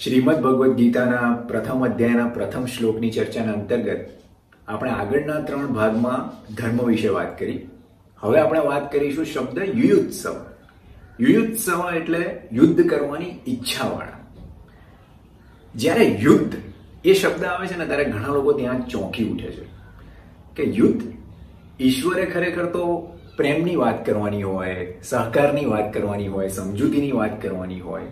શ્રીમદ ભગવદ્ ગીતાના પ્રથમ અધ્યાયના પ્રથમ શ્લોકની ચર્ચાના અંતર્ગત આપણે આગળના ત્રણ ભાગમાં ધર્મ વિશે વાત કરી. હવે આપણે વાત કરીશું શબ્દ યુયુત્સવ. યુયુત્સવ એટલે યુદ્ધ કરવાની ઈચ્છાવાળા. જ્યારે યુદ્ધ એ શબ્દ આવે છે ને, ત્યારે ઘણા લોકો ત્યાં ચોંકી ઉઠે છે. કે યુદ્ધ ઈશ્વરે ખરેખર તો પ્રેમની વાત કરવાની હોય, સહકારની વાત કરવાની હોય, સમજૂતીની વાત કરવાની હોય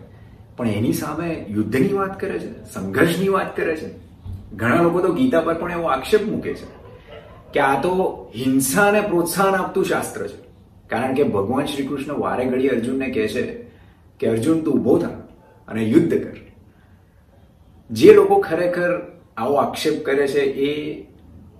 પણ એની સામે યુદ્ધની વાત કરે છે, સંઘર્ષની વાત કરે છે. ઘણા લોકો તો ગીતા પર પણ એવો આક્ષેપ મૂકે છે કે આ તો હિંસાને પ્રોત્સાહન આપતું શાસ્ત્ર છે. કારણ કે ભગવાન શ્રી કૃષ્ણ વારે ઘડી અર્જુનને કહે છે કે, અર્જુન, તું ઊભો થા અને યુદ્ધ કર. જે લોકો ખરેખર આવો આક્ષેપ કરે છે એ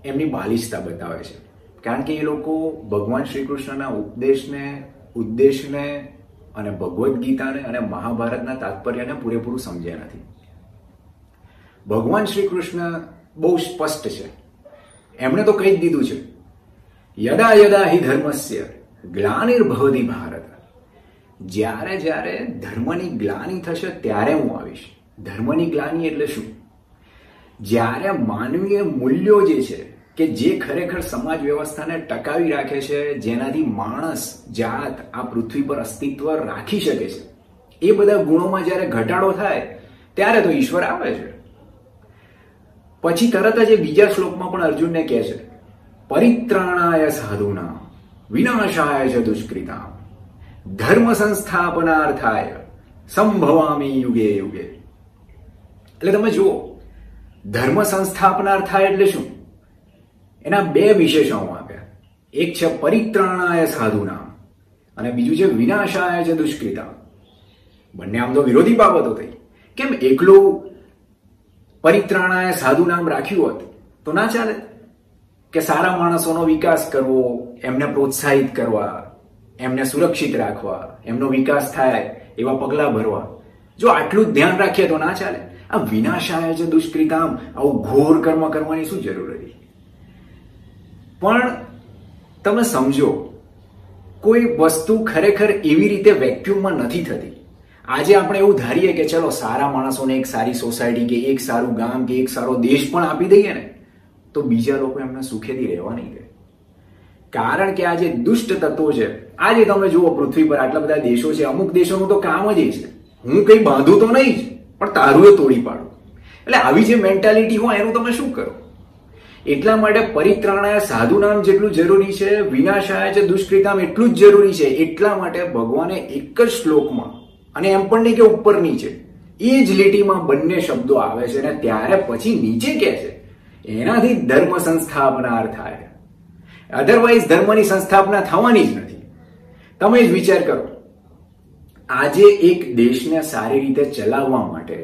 એમની બાલિશતા બતાવે છે. કારણ કે એ લોકો ભગવાન શ્રી કૃષ્ણના ઉપદેશને, ઉદ્દેશને અને ભગવદ્ ગીતાને અને મહાભારતના તાત્પર્યને પૂરેપૂરું સમજ્યા નથી. ભગવાન શ્રી કૃષ્ણ બહુ સ્પષ્ટ છે. એમણે તો કહી જ દીધું છે. યદા યદા હિ ધર્મસ્ય ગ્લાનિર્ભવતી ભારત. જ્યારે જ્યારે ધર્મની ગ્લાની થશે ત્યારે હું આવીશ. ધર્મની ગ્લાની એટલે શું? જ્યારે માનવીય મૂલ્યો જે છે કે જે ખરેખર સમાજ વ્યવસ્થાને ટકાવી રાખે છે, જેનાથી માણસ, જાત, આ પૃથ્વી પર અસ્તિત્વ રાખી શકે છે. એ બધા ગુણોમાં જ્યારે ઘટાડો થાય, ત્યારે તો ઈશ્વર આવે છે. પછી તરત જ એ બીજા શ્લોકમાં પણ અર્જુનને કહે છે, પરિત્રાણાય સાધુના, વિનાશાય છે દુષ્કૃતા, ધર્મ સંસ્થાપનાર્થાય, સંભવામી યુગે યુગે. એટલે તમે જુઓ, ધર્મ સંસ્થાપનાર્થાય એટલે શું? એના બે વિશેષણો આપ્યા. એક છે પરિત્રાણાય સાધુના અને બીજું છે વિનાશાય છે દુષ્કૃતા. બંને આમ તો વિરોધી બાબતો થઈ. કેમ એકલું પરિત્રાણાએ સાધુ નામ રાખ્યું હોત તો ના ચાલે? કે સારા માણસોનો વિકાસ કરવો, એમને પ્રોત્સાહિત કરવા, એમને સુરક્ષિત રાખવા, એમનો વિકાસ થાય, એવા પગલાં ભરવા. જો આટલું જ ધ્યાન રાખીએ તો ના ચાલે? આ વિનાશાય છે દુષ્કૃતામ, આવું ઘોર કર્મ કરવાની શું જરૂર હતી? પણ તમે સમજો, કોઈ વસ્તુ ખરેખર એવી રીતે વેક્યુમમાં નથી થતી. આજે આપણે એવું ધારીએ કે ચલો, સારા માણસોને એક સારી સોસાયટી કે એક સારું ગામ કે એક સારો દેશ પણ આપી દઈએ ને, તો બીજા લોકો એમને સુખેથી રહેવા નહીં દે. કારણ કે આ જે દુષ્ટ તત્વો છે, આજે તમે જુઓ, પૃથ્વી પર આટલા બધા દેશો છે, અમુક દેશોનું તો કામ જ એ છે. હું કંઈ બાંધું તો નહીં જ, પણ તારું એ તોડી પાડું. એટલે આવી જે મેન્ટાલિટી હોય, એનું તમે શું કરો? એટલા માટે પરિત્રાણાય સાધુ નામ જેટલું જરૂરી છે, વિનાશાય છે દુષ્કૃતામ એટલું જ જરૂરી છે, એટલા માટે ભગવાને એક જ શ્લોકમાં, અને એમ પણ નહીં કે ઉપર નીચે એ જ લીટીમાં બંને શબ્દો આવે છે અને ત્યારે પછી નીચે કે છે, એનાથી ધર્મ સંસ્થાપના થાય. અધરવાઇઝ ધર્મની સંસ્થાપના થવાની જ નથી. તમે જ વિચાર કરો, આજે એક દેશને સારી રીતે ચલાવવા માટે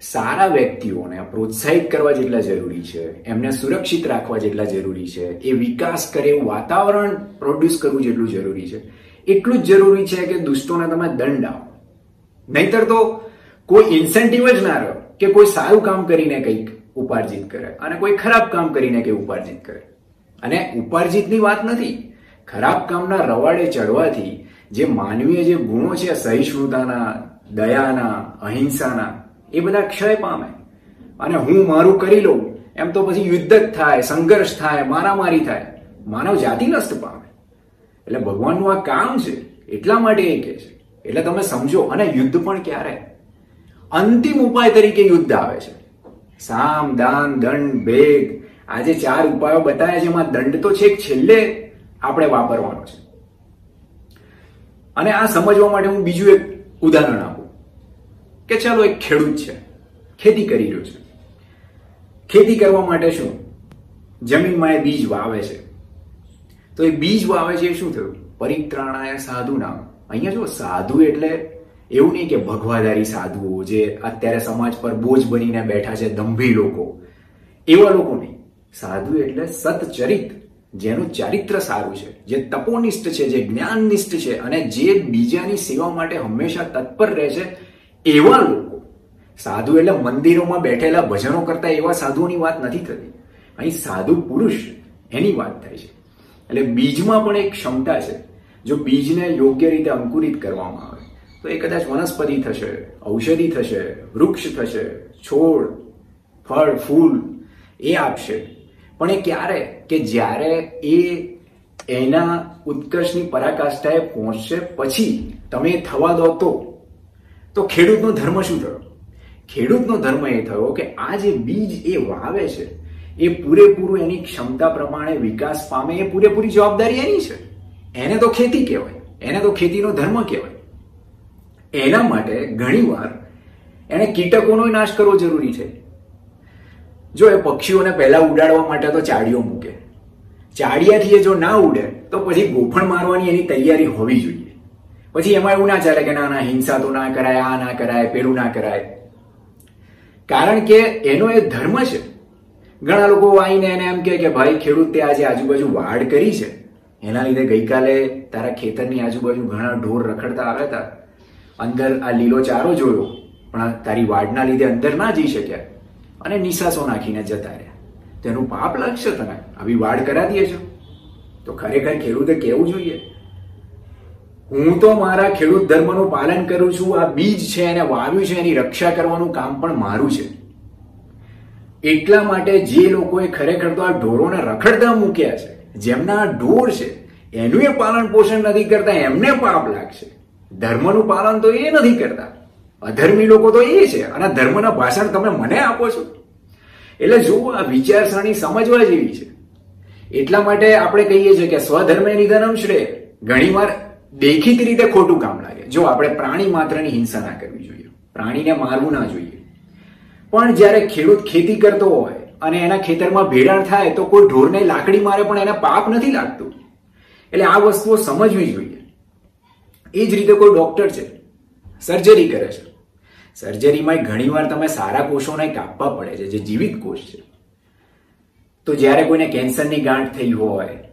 સારા વ્યક્તિઓને પ્રોત્સાહિત કરવા જેટલા જરૂરી છે, એમને સુરક્ષિત રાખવા જેટલા જરૂરી છે, એ વિકાસ કરે એવું વાતાવરણ પ્રોડ્યુસ કરવું જેટલું જરૂરી છે. એટલું જ જરૂરી છે કે દુષ્ટોને તમે દંડ આપો. નહીતર તો કોઈ ઇન્સેન્ટિવ જ ના રહ્યો કે કોઈ સારું કામ કરીને કંઈક ઉપાર્જિત કરે અને કોઈ ખરાબ કામ કરીને કંઈક ઉપાર્જિત કરે. અને ઉપાર્જિતની વાત નથી. ખરાબ કામના રવાડે ચડવાથી જે માનવીય જે ગુણો છે, સહિષ્ણુતાના, દયાના, અહિંસાના એ બધા ક્ષય પામે. અને હું મારું કરી લઉં, એમ તો પછી યુદ્ધ જ થાય, સંઘર્ષ થાય, મારામારી થાય. માનવ જાતિ નષ્ટ પામે. એટલે ભગવાનનું આ કામ છે, એટલા માટે એ કહે છે. એટલે તમે સમજો, અને યુદ્ધ પણ ક્યારે? અંતિમ ઉપાય તરીકે યુદ્ધ આવે છે. સામ, દાન, દંડ ભેદ આજે ચાર ઉપાયો બતાવ્યા છે, એમાં દંડ તો છેક છેલ્લે આપણે વાપરવાનો છે. અને આ સમજવા માટે હું બીજું એક ઉદાહરણ કે ચાલો એક ખેડૂત છે, ખેતી કરી રહ્યો છે. ખેતી કરવા માટે શું? જમીનમાં એ બીજ વાવે છે. તો એ બીજ વાવે છે એ શું થયું? પરિત્રાણાય સાધુ નામ. અહીંયા જો સાધુ એટલે એવું નહીં કે ભગવાદારી સાધુઓ જે અત્યારે સમાજ પર બોજ બનીને બેઠા છે દંભી લોકો. એવા લોકો નહીં. સાધુ એટલે સતચરિત, જેનું ચારિત્ર સારું છે, જે તપોનિષ્ઠ છે, જે જ્ઞાનનિષ્ઠ છે અને જે બીજાની સેવા માટે હંમેશા તત્પર રહે છે એવા લોકો, સાધુ એટલે મંદિરોમાં બેઠેલા ભજનો કરતા એવા સાધુઓની વાત નથી થતી. અહીં સાધુ પુરુષ એની વાત થાય છે. એટલે બીજમાં પણ એક ક્ષમતા છે, જો બીજને યોગ્ય રીતે અંકુરિત કરવામાં આવે, તો એ કદાચ વનસ્પતિ થશે, ઔષધિ થશે, વૃક્ષ થશે, છોડ, ફળ, ફૂલ, એ આપશે. પણ એ ક્યારે? કે જ્યારે એ એના ઉત્કર્ષની પરાકાષ્ઠાએ પહોંચશે, પછી તમે થવા દો તો તો ખેડૂતનો ધર્મ શું થયો? ખેડૂતનો ધર્મ એ થયો કે આ જે બીજ એ વાવે છે, એ પૂરેપૂરું એની ક્ષમતા પ્રમાણે વિકાસ પામે, એ પૂરેપૂરી જવાબદારી એની છે. એને તો ખેતી કહેવાય, એને તો ખેતીનો ધર્મ કહેવાય. એના માટે ઘણીવાર એને કીટકોનો નાશ કરવો જરૂરી છે. જો એ પક્ષીઓને પહેલા ઉડાડવા માટે તો ચાડીઓ મૂકે. ચાડિયાથી એ જો ના ઉડે, તો પછી ગોફણ મારવાની એની તૈયારી હોવી જોઈએ. પછી એમાં એવું ના ચાલે કે ના ના, હિંસા તો ના કરાય, આ ના કરાય, પેલું ના કરાય. કારણ કે એનો એ ધર્મ છે. ઘણા લોકો આવીને એને એમ કે ભાઈ, ખેડૂતે આજે આજુબાજુ વાડ કરી છે. એના લીધે ગઈકાલે તારા ખેતરની આજુબાજુ ઘણા ઢોર રખડતા આવ્યા હતા. અંદર આ લીલો ચારો જોયો, પણ તારી વાડના લીધે અંદર ના જઈ શક્યા. અને નિશાસો નાખીને જતા રહ્યા. તેનું પાપ લાગશે તમે આવી વાડ કરાવીએ છો તો ખરેખર ખેડૂતે કહેવું જોઈએ? હું તો મારા ખેડૂત ધર્મનું પાલન કરું છું, આ બીજ છે એને વાવ્યું છે, એની રક્ષા કરવાનું કામ પણ મારું છે. એટલા માટે જે લોકોએ ખરેખર તો આ ઢોરોને રખડતા મૂક્યા છે, જેમના ઢોર છે, એનું એ પાલન પોષણ નથી કરતા, એમને પાપ લાગશે. ધર્મનું પાલન તો એ નથી કરતા. અધર્મી લોકો તો એ છે, અને ધર્મના ભાષણ તમે મને આપો છો. એટલે જો આ વિચારસરણી સમજવા જેવી છે, એટલા માટે આપણે કહીએ છીએ કે સ્વધર્મે નિધનમ શ્રેય. ઘણીવાર દેખીતી રીતે ખોટું કામ લાગે. જો આપણે પ્રાણી માત્રની હિંસા ના કરવી જોઈએ, પ્રાણીને મારવું ના જોઈએ. પણ જ્યારે ખેડૂત ખેતી કરતો હોય અને એના ખેતરમાં ભેડાણ થાય, તો કોઈ ઢોરને લાકડી મારે પણ એને પાપ નથી લાગતું. એટલે આ વસ્તુઓ સમજવી જોઈએ. એ જ રીતે કોઈ ડોક્ટર છે, સર્જરી કરે છે. સર્જરીમાં ઘણીવાર તમે સારા કોષોને કાપવા પડે છે, જે જીવિત કોષ છે. તો જ્યારે કોઈને કેન્સરની ગાંઠ થઈ હોય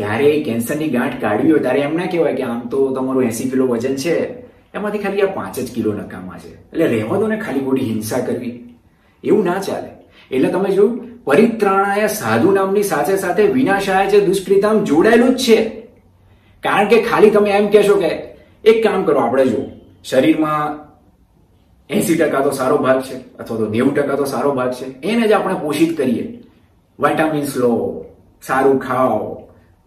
ત્યારે કેન્સરની ગાંઠ કાઢવી હોય, ત્યારે એમ કહેવાય કે આમ તો તમારું એસી કિલો વજન છે, એમાંથી ખાલી આ પાંચ જ કિલો નકામા છે. એટલે રહેવા દો ને ખાલી ખોટી હિંસા કરવી, એવું ના ચાલે. એટલે તમે જોયું પરિત્રાણાય સાધુ નામની સાથે સાથે વિનાશાય છે દુષ્કૃતામ જોડાયેલું જ છે. કારણ કે ખાલી તમે એમ કહેશો કે એક કામ કરો, આપણે જો શરીરમાં એસી ટકા તો સારો ભાગ છે, અથવા તો નેવું ટકા તો સારો ભાગ છે. એને જ આપણે પોષિત કરીએ. વાઇટામિન્સ લો, સારું ખાઓ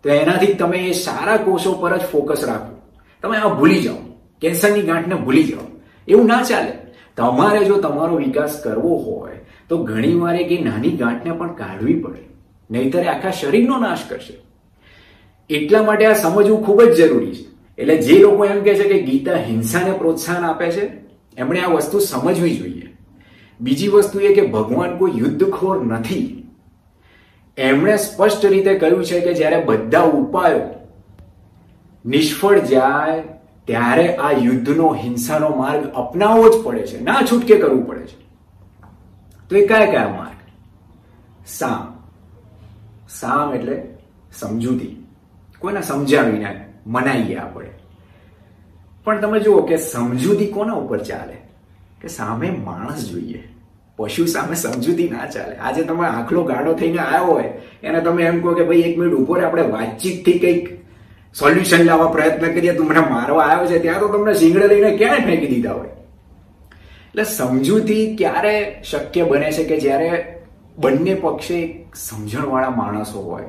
તો એનાથી તમે એ સારા કોષો પર જ ફોકસ રાખો. તમે આ ભૂલી જાઓ. કેન્સરની ગાંઠને ભૂલી જાઓ. એવું ના ચાલે. તમારે જો તમારો વિકાસ કરવો હોય, તો ઘણી વાર એક નાની ગાંઠને પણ કાઢવી પડે. નહીતર આખા શરીરનો નાશ કરશે. એટલા માટે આ સમજવું ખૂબ જ જરૂરી છે. એટલે જે લોકો એમ કહે છે કે ગીતા હિંસાને પ્રોત્સાહન આપે છે, એમણે આ વસ્તુ સમજવી જોઈએ. બીજી વસ્તુ એ કે ભગવાન કોઈ યુદ્ધખોર નથી. એમણે સ્પષ્ટ રીતે કહ્યું છે કે જ્યારે બધા ઉપાયો નિષ્ફળ જાય, ત્યારે આ યુદ્ધનો, હિંસાનો માર્ગ અપનાવવો જ પડે છે. ના છૂટકે કરવું પડે છે. તો એ કયા કયા માર્ગ? સામ. સામ એટલે સમજૂતી. કોઈને સમજાવીને મનાઈએ આપણે. પણ તમે જુઓ કે સમજૂતી કોના ઉપર ચાલે? કે સામે માણસ જોઈએ. પશુ સામે સમજૂતી ના ચાલે. આજે તમે આખલો ગાડો થઈને આવ્યો હોય, એને તમે એમ કહો કે ભાઈ એક મિનિટ ઉપર આપણે વાતચીતથી કંઈક સોલ્યુશન લાવવા પ્રયત્ન કરીએ તું મને મારવા આવ્યો છે, ત્યાં તો તમને શીંગડે લઈને ક્યાંય ફેંકી દીધા હોય. એટલે સમજૂતી ક્યારે શક્ય બને છે કે જ્યારે બંને પક્ષે સમજણવાળા માણસો હોય?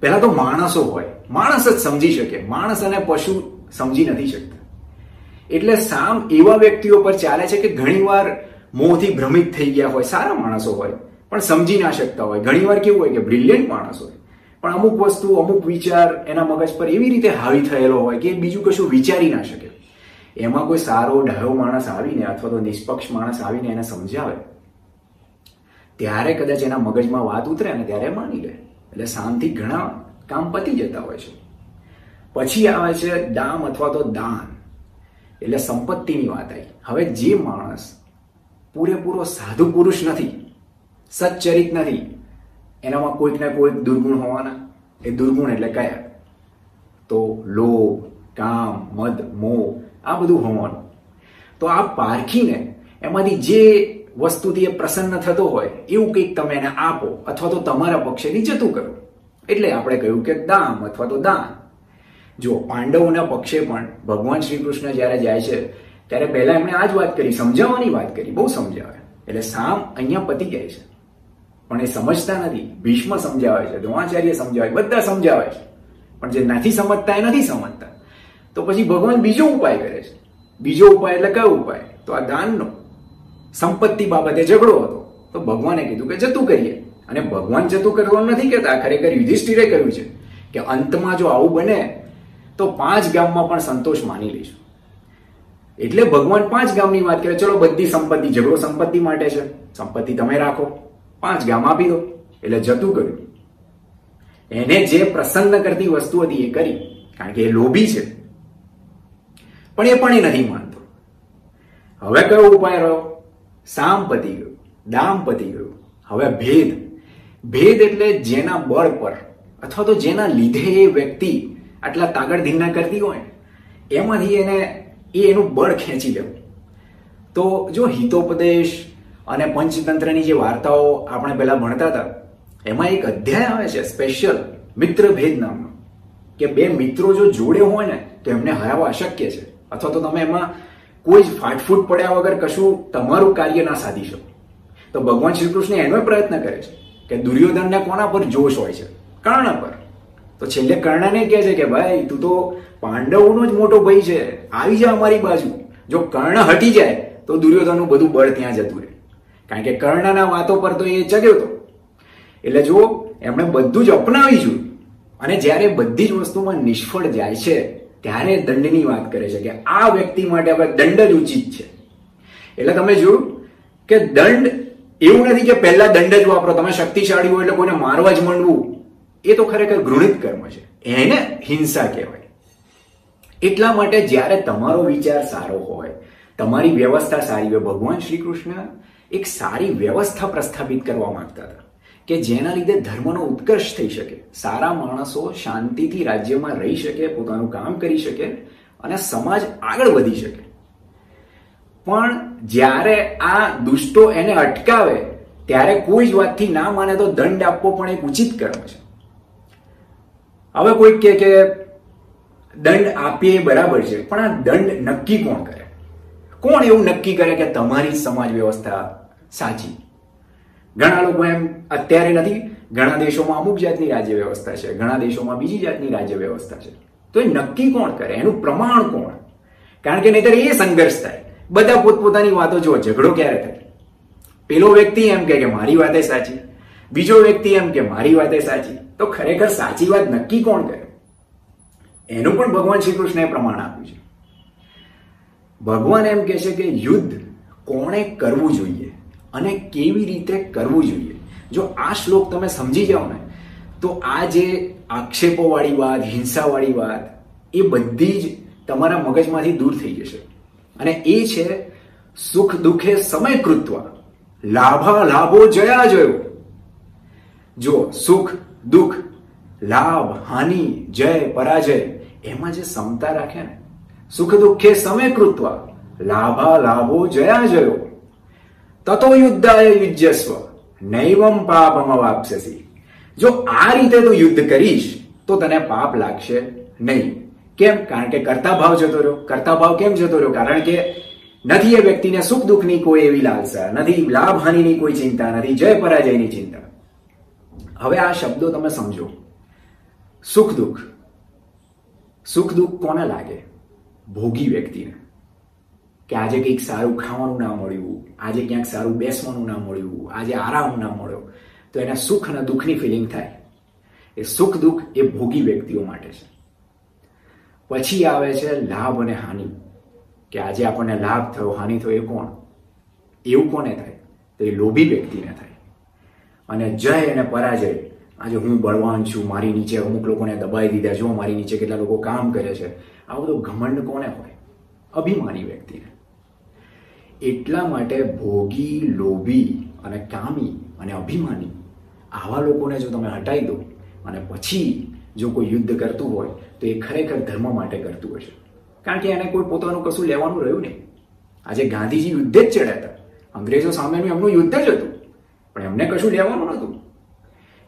પહેલા તો માણસો હોય. માણસ જ સમજી શકે. માણસ અને પશુ સમજી નથી શકતા. એટલે સામ એવા વ્યક્તિઓ પર ચાલે છે કે ઘણીવાર મોંથી ભ્રમિત થઈ ગયા હોય, સારા માણસો હોય, પણ સમજી ના શકતા હોય. ઘણીવાર કેવું હોય કે બ્રિલિયન્ટ માણસ હોય. પણ અમુક વસ્તુ, અમુક વિચાર એના મગજ પર એવી રીતે હાવી થયેલો હોય કે બીજું કશું વિચારી ના શકે. એમાં કોઈ સારો ડાયો માણસ આવીને અથવા તો નિષ્પક્ષ માણસ આવીને એને સમજાવે, ત્યારે કદાચ એના મગજમાં વાત ઉતરે ને ત્યારે માની લે. એટલે શાંતિ ઘણા કામ પતી જતા હોય છે. પછી આવે છે દામ અથવા તો દાન. એટલે સંપત્તિની વાત આવી. હવે જે માણસ પૂરેપૂરો સાધુ પુરુષ નથી, સચ્ચરિત નથી. એનામાં કોઈક ને કોઈક દુર્ગુણ હોવાના. એ દુર્ગુણ એટલે કયા? તો લોભ, કામ, મદ, મોહ, આ બધું હોવાનું. તો આ પારખીને એમાંથી જે વસ્તુથી એ પ્રસન્ન થતો હોય, એવું કંઈક તમે એને આપો, અથવા તો તમારા પક્ષેથી જતું કરો. એટલે આપણે કહ્યું કે દામ અથવા તો દાન. જો પાંડવોના પક્ષે પણ ભગવાન શ્રી કૃષ્ણ જ્યારે જાય છે ત્યારે પહેલા એમણે આ જ વાત કરી, સમજાવવાની વાત કરી, બહુ સમજાવે. એટલે સામ અહીંયા પતી જાય છે. પણ એ સમજતા નથી. ભીષ્મ સમજાવે છે, દ્રોણાચાર્ય સમજાવે બધા સમજાવે છે. પણ જે નથી સમજતા એ નથી સમજતા. તો પછી ભગવાન બીજો ઉપાય કરે છે. બીજો ઉપાય એટલે કયો ઉપાય? તો આ દાનનો. સંપત્તિ બાબતે ઝઘડો હતો. તો ભગવાને કીધું કે જતું કરીએ. અને ભગવાન જતું કરવાનું નથી કહેતા. ખરેખર યુધિષ્ઠિરે કહ્યું છે કે અંતમાં જો આવું બને, તો પાંચ ગામમાં પણ સંતોષ માની લઈશું. એટલે ભગવાન પાંચ ગામની વાત કરે, ચલો બધી સંપત્તિ, ઝઘડો સંપત્તિ માટે છે. સંપત્તિ તમે રાખો, પાંચ ગામ આપી દો. એટલે જતું કર્યું. એને જે પ્રસન્ન કરતી વસ્તુ હતી એ કરી, કારણ કે એ લોભી છે. પણ એ પણ એ નથી માનતો. હવે કયો ઉપાય રહ્યો? સામ પતી ગયો, દામ પતી ગયો. હવે ભેદ. ભેદ એટલે જેના બળ પર, અથવા તો જેના લીધે એ વ્યક્તિ આટલા તાગડ ધીના કરતી હોય, એમાંથી એને એ એનું બળ ખેંચી લેવું. તો જો હિતોપદેશ અને પંચતંત્રની જે વાર્તાઓ આપણે પહેલા ભણતા હતા, એમાં એક અધ્યાય આવે છે સ્પેશિયલ મિત્ર ભેદ નામનો, કે બે મિત્રો જો જોડે હોય ને, તો એમને હરાવવા અશક્ય છે. અથવા તો તમે એમાં કોઈ જ ફાટફૂટ પડ્યા વગર કશું તમારું કાર્ય ના સાધી શકો. તો ભગવાન શ્રી કૃષ્ણ એનો પ્રયત્ન કરે છે કે દુર્યોધનને કોના પર જોશ હોય છે? કર્ણ પર. તો છેલ્લે કર્ણને કહે છે કે ભાઈ, તું તો પાંડવોનો જ મોટો ભાઈ છે. આવી જા અમારી બાજુ. જો કર્ણ હટી જાય, તો દુર્યોધનનું બધું બળ ત્યાં જતું રહે. કારણ કે કર્ણના વાતો પર તો એ ચગ્યો હતો એટલે જુઓ, એમણે બધું જ અપનાવી જોયું અને જ્યારે બધી જ વસ્તુમાં નિષ્ફળ જાય છે, ત્યારે દંડની વાત કરે છે કે આ વ્યક્તિ માટે હવે દંડ જ ઉચિત છે. એટલે તમે જોયું કે દંડ એવું નથી કે પહેલા દંડ જ વાપરો. તમે શક્તિશાળી હોય એટલે કોઈને મારવા જ માંડવું. એ તો ખરેખર ઘૃણિત કર્મ છે. એને હિંસા કહેવાય. એટલા માટે જ્યારે તમારો વિચાર સારો હોય, તમારી વ્યવસ્થા સારી હોય, ભગવાન શ્રી કૃષ્ણ એક સારી વ્યવસ્થા પ્રસ્થાપિત કરવા માંગતા હતા કે જેના લીધે ધર્મનો ઉત્કર્ષ થઈ શકે, સારા માણસો શાંતિથી રાજ્યમાં રહી શકે, પોતાનું કામ કરી શકે અને સમાજ આગળ વધી શકે. પણ જ્યારે આ દુષ્ટો એને અટકાવે, ત્યારે કોઈ જ વાતથી ના માને તો દંડ આપવો પણ એક ઉચિત કર્મ છે. હવે કોઈ કે કે દંડ આપીએ બરાબર છે, પણ આ દંડ નક્કી કોણ કરે? કોણ એવું નક્કી કરે કે તમારી સમાજ વ્યવસ્થા સાચી? ઘણા લોકો એમ અત્યારે નથી, ઘણા દેશોમાં અમુક જાતની રાજ્ય વ્યવસ્થા છે, ઘણા દેશોમાં બીજી જાતની રાજ્ય વ્યવસ્થા છે. તો એ નક્કી કોણ કરે? એનું પ્રમાણ કોણ? કારણ કે નહીતર એ સંઘર્ષ થાય. બધા પોતપોતાની વાતો જો ઝઘડો ક્યારે થાય? પેલો વ્યક્તિ એમ કે મારી વાતે સાચી, બીજો વ્યક્તિ એમ કે મારી વાતે સાચી. તો ખરેખર સાચી વાત નક્કી કોણ કરે? એનું પણ ભગવાન શ્રી કૃષ્ણએ પ્રમાણ આપ્યું છે. ભગવાન એમ કહે છે કે યુદ્ધ કોણે કરવું જોઈએ અને કેવી રીતે કરવું જોઈએ? જો આ શ્લોક તમે સમજી જાઓ ને, તો આ જે આક્ષેપોવાળી વાત, હિંસાવાળી વાત, એ બધી જ તમારા મગજમાંથી દૂર થઈ જશે. અને એ છે, સુખ દુઃખે સમય કૃત્વ, લાભા લાભો જયા જયો. જો સુખ દુઃખ, લાભ, હાનિ, જય, પરાજય, એમાં જે સમતા રાખે ને, સુખ દુઃખે સમય કૃત્વા, લાભા લાભો જયા જયો. તતો યુદ્ધાય યુજ્યસ્વ, નૈવમ પાપમ વાપસેસી જો આ રીતે તું યુદ્ધ કરીશ, તો તને પાપ લાગશે નહીં. કેમ? કારણ કે કરતા ભાવ જતો રહ્યો. કરતા ભાવ કેમ જતો રહ્યો? કારણ કે નથી એ વ્યક્તિને સુખ દુઃખની કોઈ એવી લાલસા, નથી લાભ હાનિની કોઈ ચિંતા, નથી જય પરાજયની ચિંતા. હવે આ શબ્દો તમે સમજો. સુખ દુઃખ. સુખ દુઃખ કોને લાગે? ભોગી વ્યક્તિને. કે આજે કંઈક સારું ખાવાનું ના મળ્યું, આજે ક્યાંક સારું બેસવાનું ના મળ્યું, આજે આરામ ના મળ્યો, તો એને સુખ અને દુઃખની ફિલિંગ થાય. એ સુખ દુઃખ એ ભોગી વ્યક્તિઓ માટે છે. પછી આવે છે લાભ અને હાનિ. કે આજે આપણને લાભ થયો, હાનિ થયો એ કોણ? એવું કોને થાય? તો એ લોભી વ્યક્તિને થાય. અને જય અને પરાજય. આજે હું બળવાન છું, મારી નીચે અમુક લોકોને દબાઈ દીધા. જો મારી નીચે કેટલા લોકો કામ કરે છે. આ બધું ઘમંડ કોને હોય? અભિમાની વ્યક્તિને. એટલા માટે ભોગી, લોભી અને કામી અને અભિમાની આવા લોકોને જો તમે હટાવી દો અને પછી જો કોઈ યુદ્ધ કરતું હોય, તો એ ખરેખર ધર્મ માટે કરતું હશે. કારણ કે એને કોઈ પોતાનું કશું લેવાનું રહ્યું નહીં. આજે ગાંધીજી યુદ્ધે જ ચડ્યા હતા. અંગ્રેજો સામેનું એમનું યુદ્ધ જ હતું. પણ એમને કશું લેવાનું નહોતું.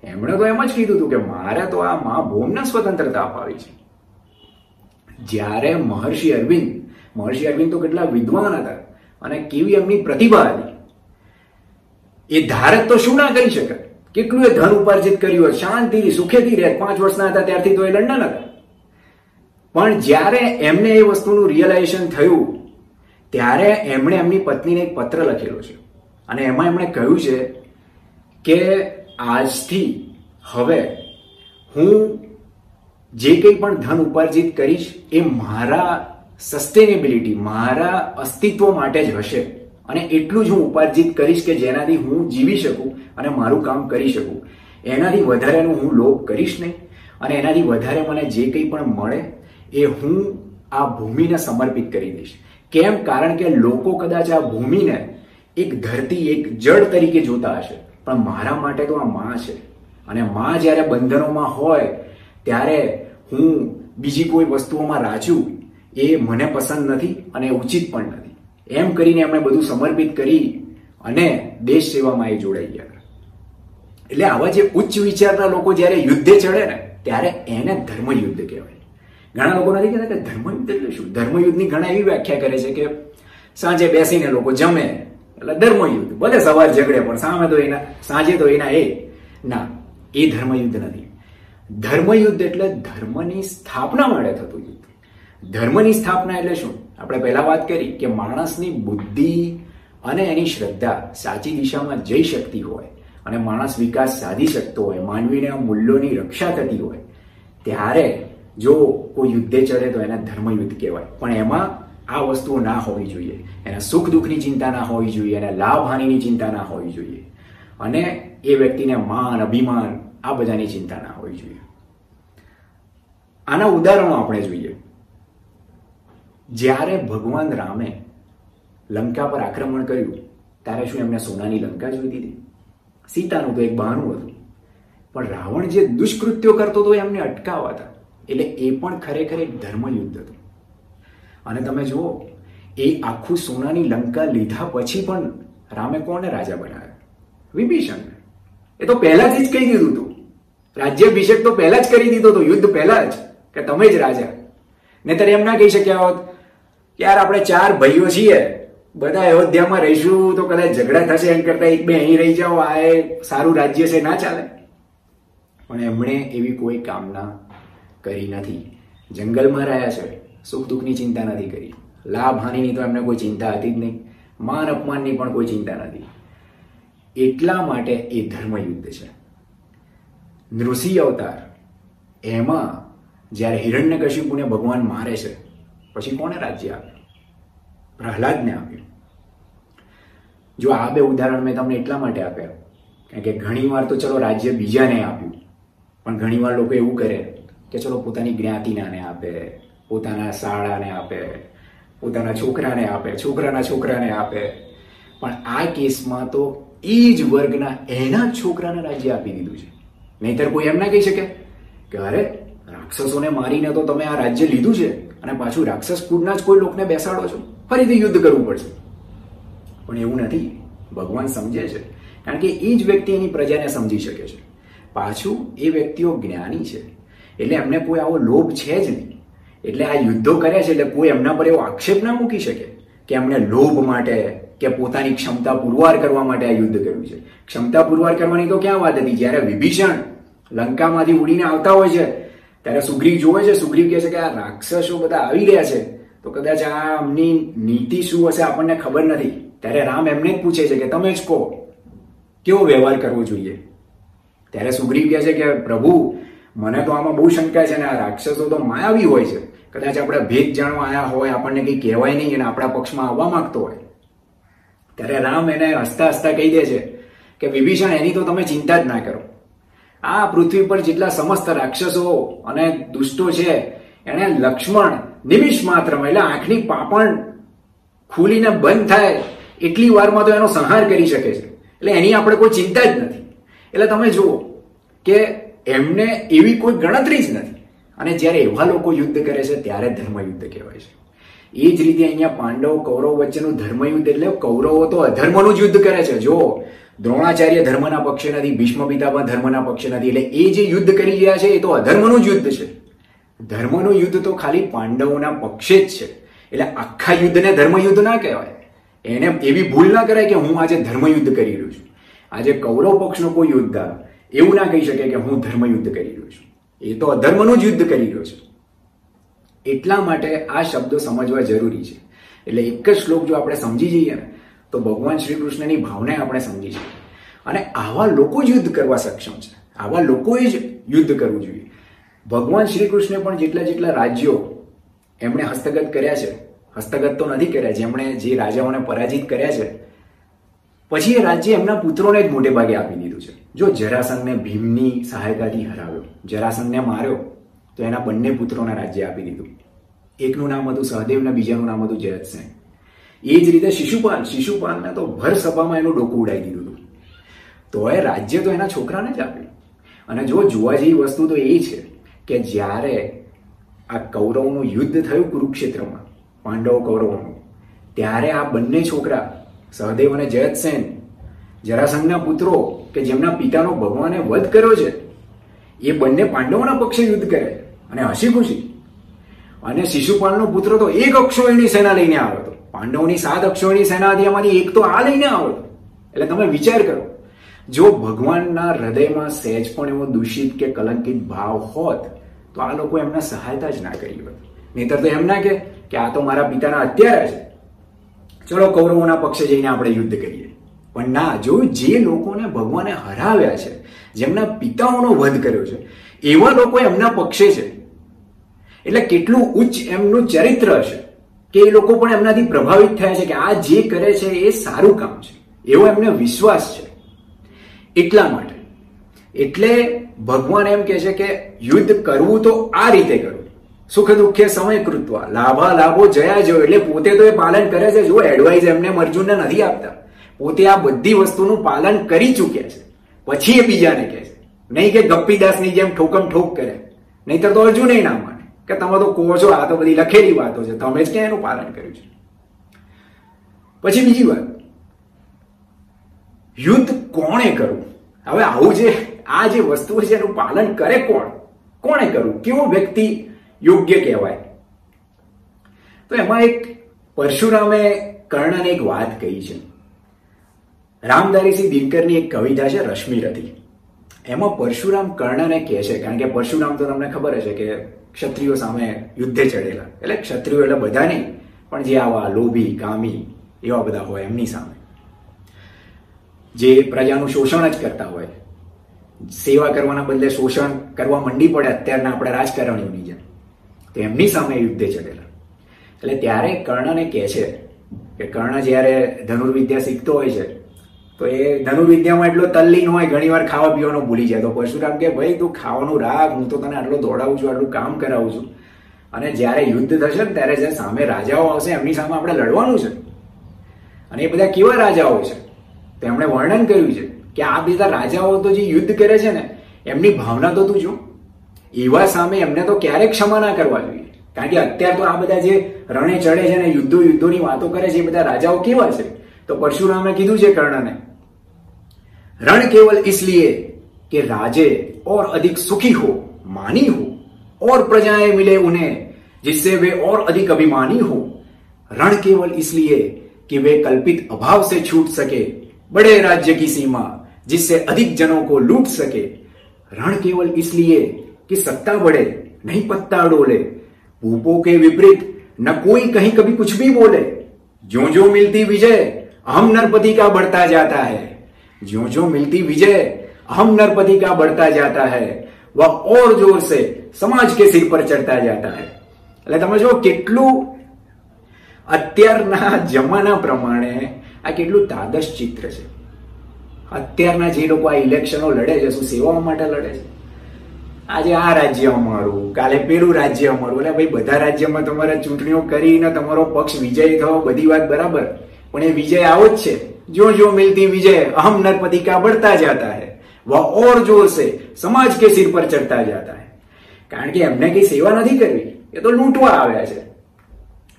એમણે તો એમ જ કીધું હતું કે મારે તો આ મા ભૂમને સ્વતંત્રતા અપાવી છે. જ્યારે મહર્ષિ અરવિંદ મહર્ષિ અરવિંદ તો કેટલા વિદ્વાન હતા અને કેવી એમની પ્રતિભા હતી. એ ધારક તો શું ના કરી શકે? કેટલું એ ધન ઉપાર્જિત કર્યું શાંતિથી, સુખેથી રહે. પાંચ વર્ષના હતા ત્યારથી તો એ લંડન હતા. પણ જ્યારે એમને એ વસ્તુનું રિયલાઇઝેશન થયું, ત્યારે એમણે એમની પત્નીને એક પત્ર લખેલો છે. અને એમાં એમણે કહ્યું છે કે આજથી હવે હું જે કંઈ પણ ધન ઉપાર્જિત કરીશ, એ મારા સસ્ટેનેબિલિટી મારા અસ્તિત્વ માટે જ હશે. અને એટલું જ હું ઉપાર્જિત કરીશ કે જેનાથી હું જીવી શકું અને મારું કામ કરી શકું. એનાથી વધારેનું હું લોભ કરીશ નહીં. અને એનાથી વધારે મને જે કંઈ પણ મળે, એ હું આ ભૂમિને સમર્પિત કરી દઈશ. કેમ? કારણ કે લોકો કદાચ આ ભૂમિને એક ધરતી, એક જળ તરીકે જોતા હશે. પણ મારા માટે તો આ માં છે. અને માં જ્યારે બંધનોમાં હોય, ત્યારે હું બીજી કોઈ વસ્તુઓમાં રાજું એ મને પસંદ નથી અને ઉચિત પણ નથી. એમ કરીને એમણે બધું સમર્પિત કરી અને દેશ સેવામાં એ જોડાઈ ગયા એટલે આવા જે ઉચ્ચ વિચારના લોકો જ્યારે યુદ્ધે ચડે ને, ત્યારે એને ધર્મયુદ્ધ કહેવાય. ઘણા લોકો નથી કહેતા કે ધર્મયુદ્ધ એટલે શું? ધર્મયુદ્ધની ઘણા એવી વ્યાખ્યા કરે છે કે સાંજે બેસીને લોકો જમે એટલે ધર્મયુદ્ધ. ભલે સવાર ઝઘડે પણ સામે તો એના, સાંજે તો એના એ, ના, એ ધર્મયુદ્ધ નથી. ધર્મયુદ્ધ એટલે ધર્મની સ્થાપના માટે થતું યુદ્ધ. ધર્મની સ્થાપના એટલે શું? આપણે પહેલા વાત કરી કે માણસની બુદ્ધિ અને એની શ્રદ્ધા સાચી દિશામાં જઈ શકતી હોય અને માણસ વિકાસ સાધી શકતો હોય, માનવીને મૂલ્યોની રક્ષા થતી હોય. ત્યારે જો કોઈ યુદ્ધે ચડે તો એને ધર્મયુદ્ધ કહેવાય. પણ એમાં આ વસ્તુઓ ના હોવી જોઈએ. એને સુખ દુઃખની ચિંતા ના હોવી જોઈએ, એને લાભ હાનિની ચિંતા ના હોવી જોઈએ. અને એ વ્યક્તિને માન, અભિમાન, આ બધાની ચિંતા ના હોવી જોઈએ. આના ઉદાહરણો આપણે જોઈએ. જ્યારે ભગવાન રામે લંકા પર આક્રમણ કર્યું, ત્યારે શું એમને સોનાની લંકા જોઈ દીધી સીતાનું તો એક બહાનું હતું. પણ રાવણ જે દુષ્કૃત્યો કરતો હતો એમને અટકાવવા હતા. એટલે એ પણ ખરેખર એક ધર્મયુદ્ધ હતું. અને તમે જુઓ, એ આખું સોનાની લંકા લીધા પછી પણ રામે કોને રાજા બનાવ્યા? વિભીષણ એ તો પહેલાથી જ કહી દીધું હતું. રાજ્યાભિષેક તો પહેલા જ કરી દીધો હતો, યુદ્ધ પહેલા જ, કે તમે જ રાજા. નહીતર એમ ના કહી શક્યા હોત કે યાર, આપણે ચાર ભાઈઓ છીએ, બધા અયોધ્યામાં રહીશું, તો કદાચ ઝઘડા થશે એમ કરતા એક બે અહીં રહી જાઓ, આ સારું રાજ્ય છે, ના ચાલે. પણ એમણે એવી કોઈ કામના કરી નથી. જંગલમાં રહ્યા છે. સુખ દુઃખની ચિંતા નથી કરી. લાભ, હાનિની તો એમને કોઈ ચિંતા હતી જ નહીં. માન, અપમાનની પણ કોઈ ચિંતા નથી. એટલા માટે એ ધર્મયુદ્ધ છે. નૃસિંહ અવતાર, એમાં જ્યારે હિરણ્યકશિપુને ભગવાન મારે છે, પછી કોને રાજ્ય આપ્યું? પ્રહલાદને આપ્યું. જો આ બે ઉદાહરણ મેં તમને એટલા માટે આપ્યા, કારણ કે ઘણીવાર તો ચલો રાજ્ય બીજાને આપ્યું, પણ ઘણીવાર લોકો એવું કરે કે ચલો પોતાની જ્ઞાતિનાને આપે પોતાના શાળાને આપે, પોતાના છોકરાને આપે, છોકરાના છોકરાને આપે. પણ આ કેસમાં તો એ જ વર્ગના એના છોકરાને રાજ્ય આપી દીધું છે. નહીતર કોઈ એમ ના કહી શકે કે અરે, રાક્ષસોને મારીને તો તમે આ રાજ્ય લીધું છે અને પાછું રાક્ષસ કુળના જ કોઈ લોકને બેસાડો છો. ફરીથી યુદ્ધ કરવું પડશે. પણ એવું નથી. ભગવાન સમજે છે. કારણ કે એ જ વ્યક્તિ એની પ્રજાને સમજી શકે છે. પાછું એ વ્યક્તિઓ જ્ઞાની છે. એટલે એમને કોઈ આવો લોભ છે જ નહીં. એટલે આ યુદ્ધો કરે છે એટલે કોઈ એમના પર એવો આક્ષેપ ના મૂકી શકે કે એમને લોભ માટે કે પોતાની ક્ષમતા પુરવાર કરવા માટે આ યુદ્ધ કર્યું છે. ક્ષમતા પુરવાર કરવાની તો ક્યાં વાત હતી? જ્યારે વિભીષણ લંકામાંથી ઉડીને આવતા હોય છે, ત્યારે સુગ્રીવ જોવે છે, સુગ્રીવ કહે છે કે આ રાક્ષસો બધા આવી રહ્યા છે. તો કદાચ આ એમની નીતિ શું હશે આપણને ખબર નથી. ત્યારે રામ એમને જ પૂછે છે કે તમે જ કહો, કેવો વ્યવહાર કરવો જોઈએ? ત્યારે સુગ્રીવ કહે છે કે પ્રભુ, મને તો આમાં બહુ શંકા છે ને આ રાક્ષસો તો માયાવી હોય છે. કદાચ આપણે ભેદ જાણવા આવ્યા હોય, આપણને કંઈ કહેવાય નહીં અને આપણા પક્ષમાં આવવા માંગતો હોય. ત્યારે રામ એને હસતા હસતા કહી દે છે કે, વિભીષણ, એની તો તમે ચિંતા જ ના કરો. આ પૃથ્વી પર જેટલા સમસ્ત રાક્ષસો અને દુષ્ટો છે એને લક્ષ્મણ, નિમિષ માત્ર એટલે આંખની પાપણ ખુલીને બંધ થાય એટલી વારમાં તો એનો સંહાર કરી શકે છે. એટલે એની આપણે કોઈ ચિંતા જ નથી. એટલે તમે જુઓ કે એમને એવી કોઈ ગણતરી જ નથી. અને જ્યારે એવા લોકો યુદ્ધ કરે છે, ત્યારે ધર્મયુદ્ધ કહેવાય છે. એ જ રીતે અહીંયા પાંડવ, કૌરવ વચ્ચેનું ધર્મયુદ્ધ એટલે કૌરવો તો અધર્મનું યુદ્ધ કરે છે. જો દ્રોણાચાર્ય ધર્મના પક્ષે નથી, ભીષ્મ પણ ધર્મના પક્ષે નથી, એટલે એ જે યુદ્ધ કરી રહ્યા છે, એ તો અધર્મનું યુદ્ધ છે. ધર્મનું યુદ્ધ તો ખાલી પાંડવોના પક્ષે જ છે. એટલે આખા યુદ્ધને ધર્મયુદ્ધ ના કહેવાય. એને એવી ભૂલ ના કરાય કે હું આજે ધર્મયુદ્ધ કરી રહ્યો છું. આજે કૌરવ પક્ષનો કોઈ યોદ્ધા એવું ના કહી શકે કે હું ધર્મયુદ્ધ કરી રહ્યો છું. એ તો અધર્મનું જ યુદ્ધ કરી રહ્યો છે. એટલા માટે આ શબ્દો સમજવા જરૂરી છે. એટલે એક જ શ્લોક જો આપણે સમજી જઈએ ને, તો ભગવાન શ્રી કૃષ્ણની ભાવના આપણે સમજી શકીએ. અને આવા લોકો જ યુદ્ધ કરવા સક્ષમ છે. આવા લોકોએ જ યુદ્ધ કરવું જોઈએ. ભગવાન શ્રી કૃષ્ણે પણ જેટલા જેટલા રાજ્યો એમણે હસ્તગત કર્યા છે. હસ્તગત તો નથી કર્યા, જેમણે જે રાજાઓને પરાજિત કર્યા છે પછી એ રાજ્ય એમના પુત્રોને જ મોટે ભાગે આપી દીધું છે. જો જરાસંઘને ભીમની સહાયતાથી હરાવ્યો, જરાસંઘને માર્યો, તો એના બંને પુત્રોને રાજ્ય આપી દીધું. એકનું નામ હતું સહદેવ ને બીજાનું નામ હતું જયતસિંહ. એ જ રીતે શિશુપાલ, શિશુપાલને તો ભર સભામાં એનું ડોકું ઉડાઈ દીધું હતું. તો એ રાજ્ય તો એના છોકરાને જ આપ્યું. અને જો જોવા જેવી વસ્તુ તો એ છે કે જ્યારે આ કૌરવનું યુદ્ધ થયું કુરુક્ષેત્રમાં, પાંડવો કૌરવોનું, ત્યારે આ બંને છોકરા સહદેવ અને જયતસેન જરાસંઘના પુત્રો કે જેમના પિતાનો ભગવાને વધ કર્યો છે, એ બંને પાંડવોના પક્ષે યુદ્ધ કરે અને હસી ખુશી. અને શિશુપાલનો પુત્ર તો એક અક્ષોહિણી સેના લઈને આવ્યો હતો. પાંડવોની સાત અક્ષોહિણી સેના એક તો આ લઈને આવ્યો હતો. એટલે તમે વિચાર કરો, જો ભગવાનના હૃદયમાં સહેજ પણ એવો દૂષિત કે કલંકિત ભાવ હોત, તો આ લોકો એમને સહાયતા જ ના કરી હોત. નહીતર તો એમ ના કે આ તો મારા પિતાના અત્યારે છે ચલો કૌરવોના પક્ષે જઈને આપણે યુદ્ધ કરીએ. પણ ના, જો જે લોકોને ભગવાને હરાવ્યા છે, જેમના પિતાઓનો વધ કર્યો છે, એવા લોકો એમના પક્ષે છે. એટલે કેટલું ઉચ્ચ એમનું ચરિત્ર હશે કે એ લોકો પણ એમનાથી પ્રભાવિત થયા છે કે આ જે કરે છે એ સારું કામ છે. એવો એમને વિશ્વાસ છે. એટલા માટે. એટલે ભગવાન એમ કહે છે કે યુદ્ધ કરવું તો આ રીતે કરવું સુખ દુઃખે સમય કૃત્વા લાભા લાભો જયા જો એટલે પોતે તો એ પાલન કરે છે. જો એડવાઇસ એમને અર્જુનને નથી આપતા. પોતે આ બધી વસ્તુનું પાલન કરી ચૂક્યા છે. પછી એ બીજાને કહે છે. નહીં કે ગપ્પીદાસની જેમ ઠોકમ ઠોક કરે. નહીતર તો અર્જુને ના માને. કે તમે તો કહો છો, આ તો બધી લખેલી વાતો છે. તમે જ ક્યાં એનું પાલન કર્યું છે? પછી બીજી વાત. યુદ્ધ કોણે કરવું? હવે આવું જે, આ જે વસ્તુ છે, એનું પાલન કરે કોણ? કોણે કરવું? કેવો વ્યક્તિ યોગ્ય કહેવાય. તો એમાં એક પરશુરામે કર્ણને એક વાત કહી છે. રામધારીસિંહ દિનકરની એક કવિતા છે, રશ્મિરથી. એમાં પરશુરામ કર્ણને કહે છે, કારણ કે પરશુરામ તો તમને ખબર છે કે ક્ષત્રિયો સામે યુદ્ધે ચડેલા. એટલે ક્ષત્રિયો એટલે બધા નહીં પણ જે આવા લોભી, કામી, એવા બધા હોય એમની સામે. જે પ્રજાનું શોષણ જ કરતા હોય. સેવા કરવાના બદલે શોષણ કરવા મંડી પડે, અત્યારના આપણે રાજકારણીઓની જેમ. તો એમની સામે યુદ્ધે ચડેલા. એટલે ત્યારે કર્ણને કહે છે કે કર્ણ જ્યારે ધનુર્વિદ્યા શીખતો હોય છે, તો એ ધનુર્વિદ્યામાં એટલો તલ્લીન હોય, ઘણીવાર ખાવા પીવાનું ભૂલી જાય. તો પરશુરામ કે ભાઈ, તું ખાવાનું રાખ, હું તો તને આટલો દોડાવું છું, આટલું કામ કરાવું છું. અને જ્યારે યુદ્ધ થશે ને ત્યારે જે સામે રાજાઓ આવશે, એમની સામે આપણે લડવાનું છે. અને એ બધા કેવા રાજાઓ છે? તેમણે વર્ણન કર્યું છે કે આ બધા રાજાઓ તો જે યુદ્ધ કરે છે ને, એમની ભાવના તો તું જો. એવા સામે એમને તો ક્યારેક ક્ષમા ના કરવા જોઈએ કારણ કે અત્યારે તો આ બધા જે રણે ચડે છે ને યુદ્ધો યુદ્ધોની વાતો કરે છે એ બધા રાજાઓ કેવા છે તો પરશુરામે કીધું છે કર્ણને रण केवल इसलिए कि राजे और अधिक सुखी हो मानी हो और प्रजाएं मिले उन्हें जिससे वे और अधिक अभिमानी हो रण केवल इसलिए कि वे कल्पित अभाव से छूट सके बड़े राज्य की सीमा जिससे अधिक जनों को लूट सके रण केवल इसलिए कि सत्ता बढ़े नहीं पत्ता डोले भूपों के विपरीत न कोई कहीं कभी कुछ भी बोले जो जो मिलती विजय अहम नरपति का बढ़ता जाता है ज्यो ज्यो मिलती विजय अहम नरपति का बढ़ता जाता है वह और जोर से સમાજ કે સિર પર ચડતા જાતા હૈ એટલે તમે જો કેટલું અત્યારના જમાના પ્રમાણે આ કેટલું તાદશ ચિત્ર છે અત્યારના જે લોકો આ ઇલેક્શનો લડે છે શું સેવાઓ માટે લડે છે આજે આ રાજ્ય અમારું, કાલે પેલું રાજ્ય અમારું. એટલે ભાઈ, બધા રાજ્યમાં તમારે ચૂંટણીઓ કરીને તમારો પક્ષ વિજય થવો બધી વાત બરાબર. પણ એ વિજય આવો જ છે. જો જો મિલતી વિજય, અહમ નરપતિ કા જતા હે. વા ઓર જોર સે સમાજ કે સિર પર ચડતા જતા હે. કારણ કે એમને કઈ સેવા નથી કરવી. એ તો લૂંટવા આવ્યા છે.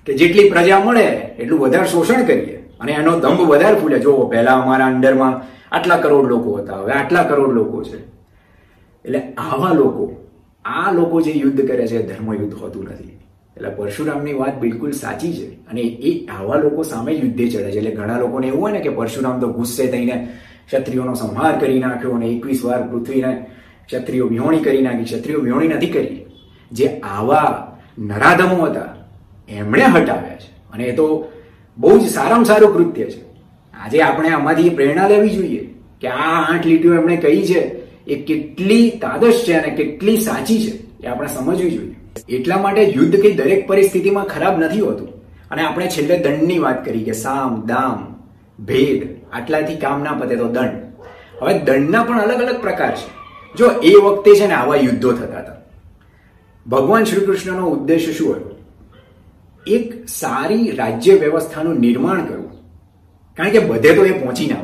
કે જેટલી પ્રજા મળે, એટલું વધારે શોષણ કરીએ. અને એનો દંભ વધારે ફૂલે. જો પહેલા અમારા અંડરમાં આટલા કરોડ લોકો હતા. હવે આટલા કરોડ લોકો છે. એટલે આવા લોકો, આ લોકો જે યુદ્ધ કરે છે ધર્મ યુદ્ધ હોતું નથી. એટલે પરશુરામની વાત બિલકુલ સાચી છે. અને એ આવા લોકો સામે યુદ્ધે ચડે છે. એટલે ઘણા લોકોને એવું હોય ને કે પરશુરામ તો ગુસ્સે થઈને ક્ષત્રિયોનો સંહાર કરી નાખ્યો અને એકવીસ વાર પૃથ્વીને ક્ષત્રિયો વિહોણી કરી નાખી. ક્ષત્રિયો વિહોણી નથી કરી. જે આવા નરાધમો હતા, એમણે હટાવ્યા છે. અને એ તો બહુ જ સારામાં સારું કૃત્ય છે. આજે આપણે આમાંથી પ્રેરણા લેવી જોઈએ કે આ આઠ લીટીઓ એમણે કહી છે એ કેટલી તાદશ છે અને કેટલી સાચી છે, એ આપણે સમજવી જોઈએ. એટલા માટે યુદ્ધ કે દરેક પરિસ્થિતિમાં ખરાબ નથી હોતું. અને આપણે છેલ્લે દંડની વાત કરી કે સામ, દામ, ભેદ, આટલાથી કામ ના પતે તો દંડ. હવે દંડના પણ અલગ અલગ પ્રકાર છે. જો એ વખતે છે ને આવા યુદ્ધો થતા હતા. ભગવાન શ્રી કૃષ્ણનો ઉદ્દેશ શું હતો? એક સારી રાજ્ય વ્યવસ્થાનું નિર્માણ કરવું. કારણ કે બધે તો એ પહોંચી ના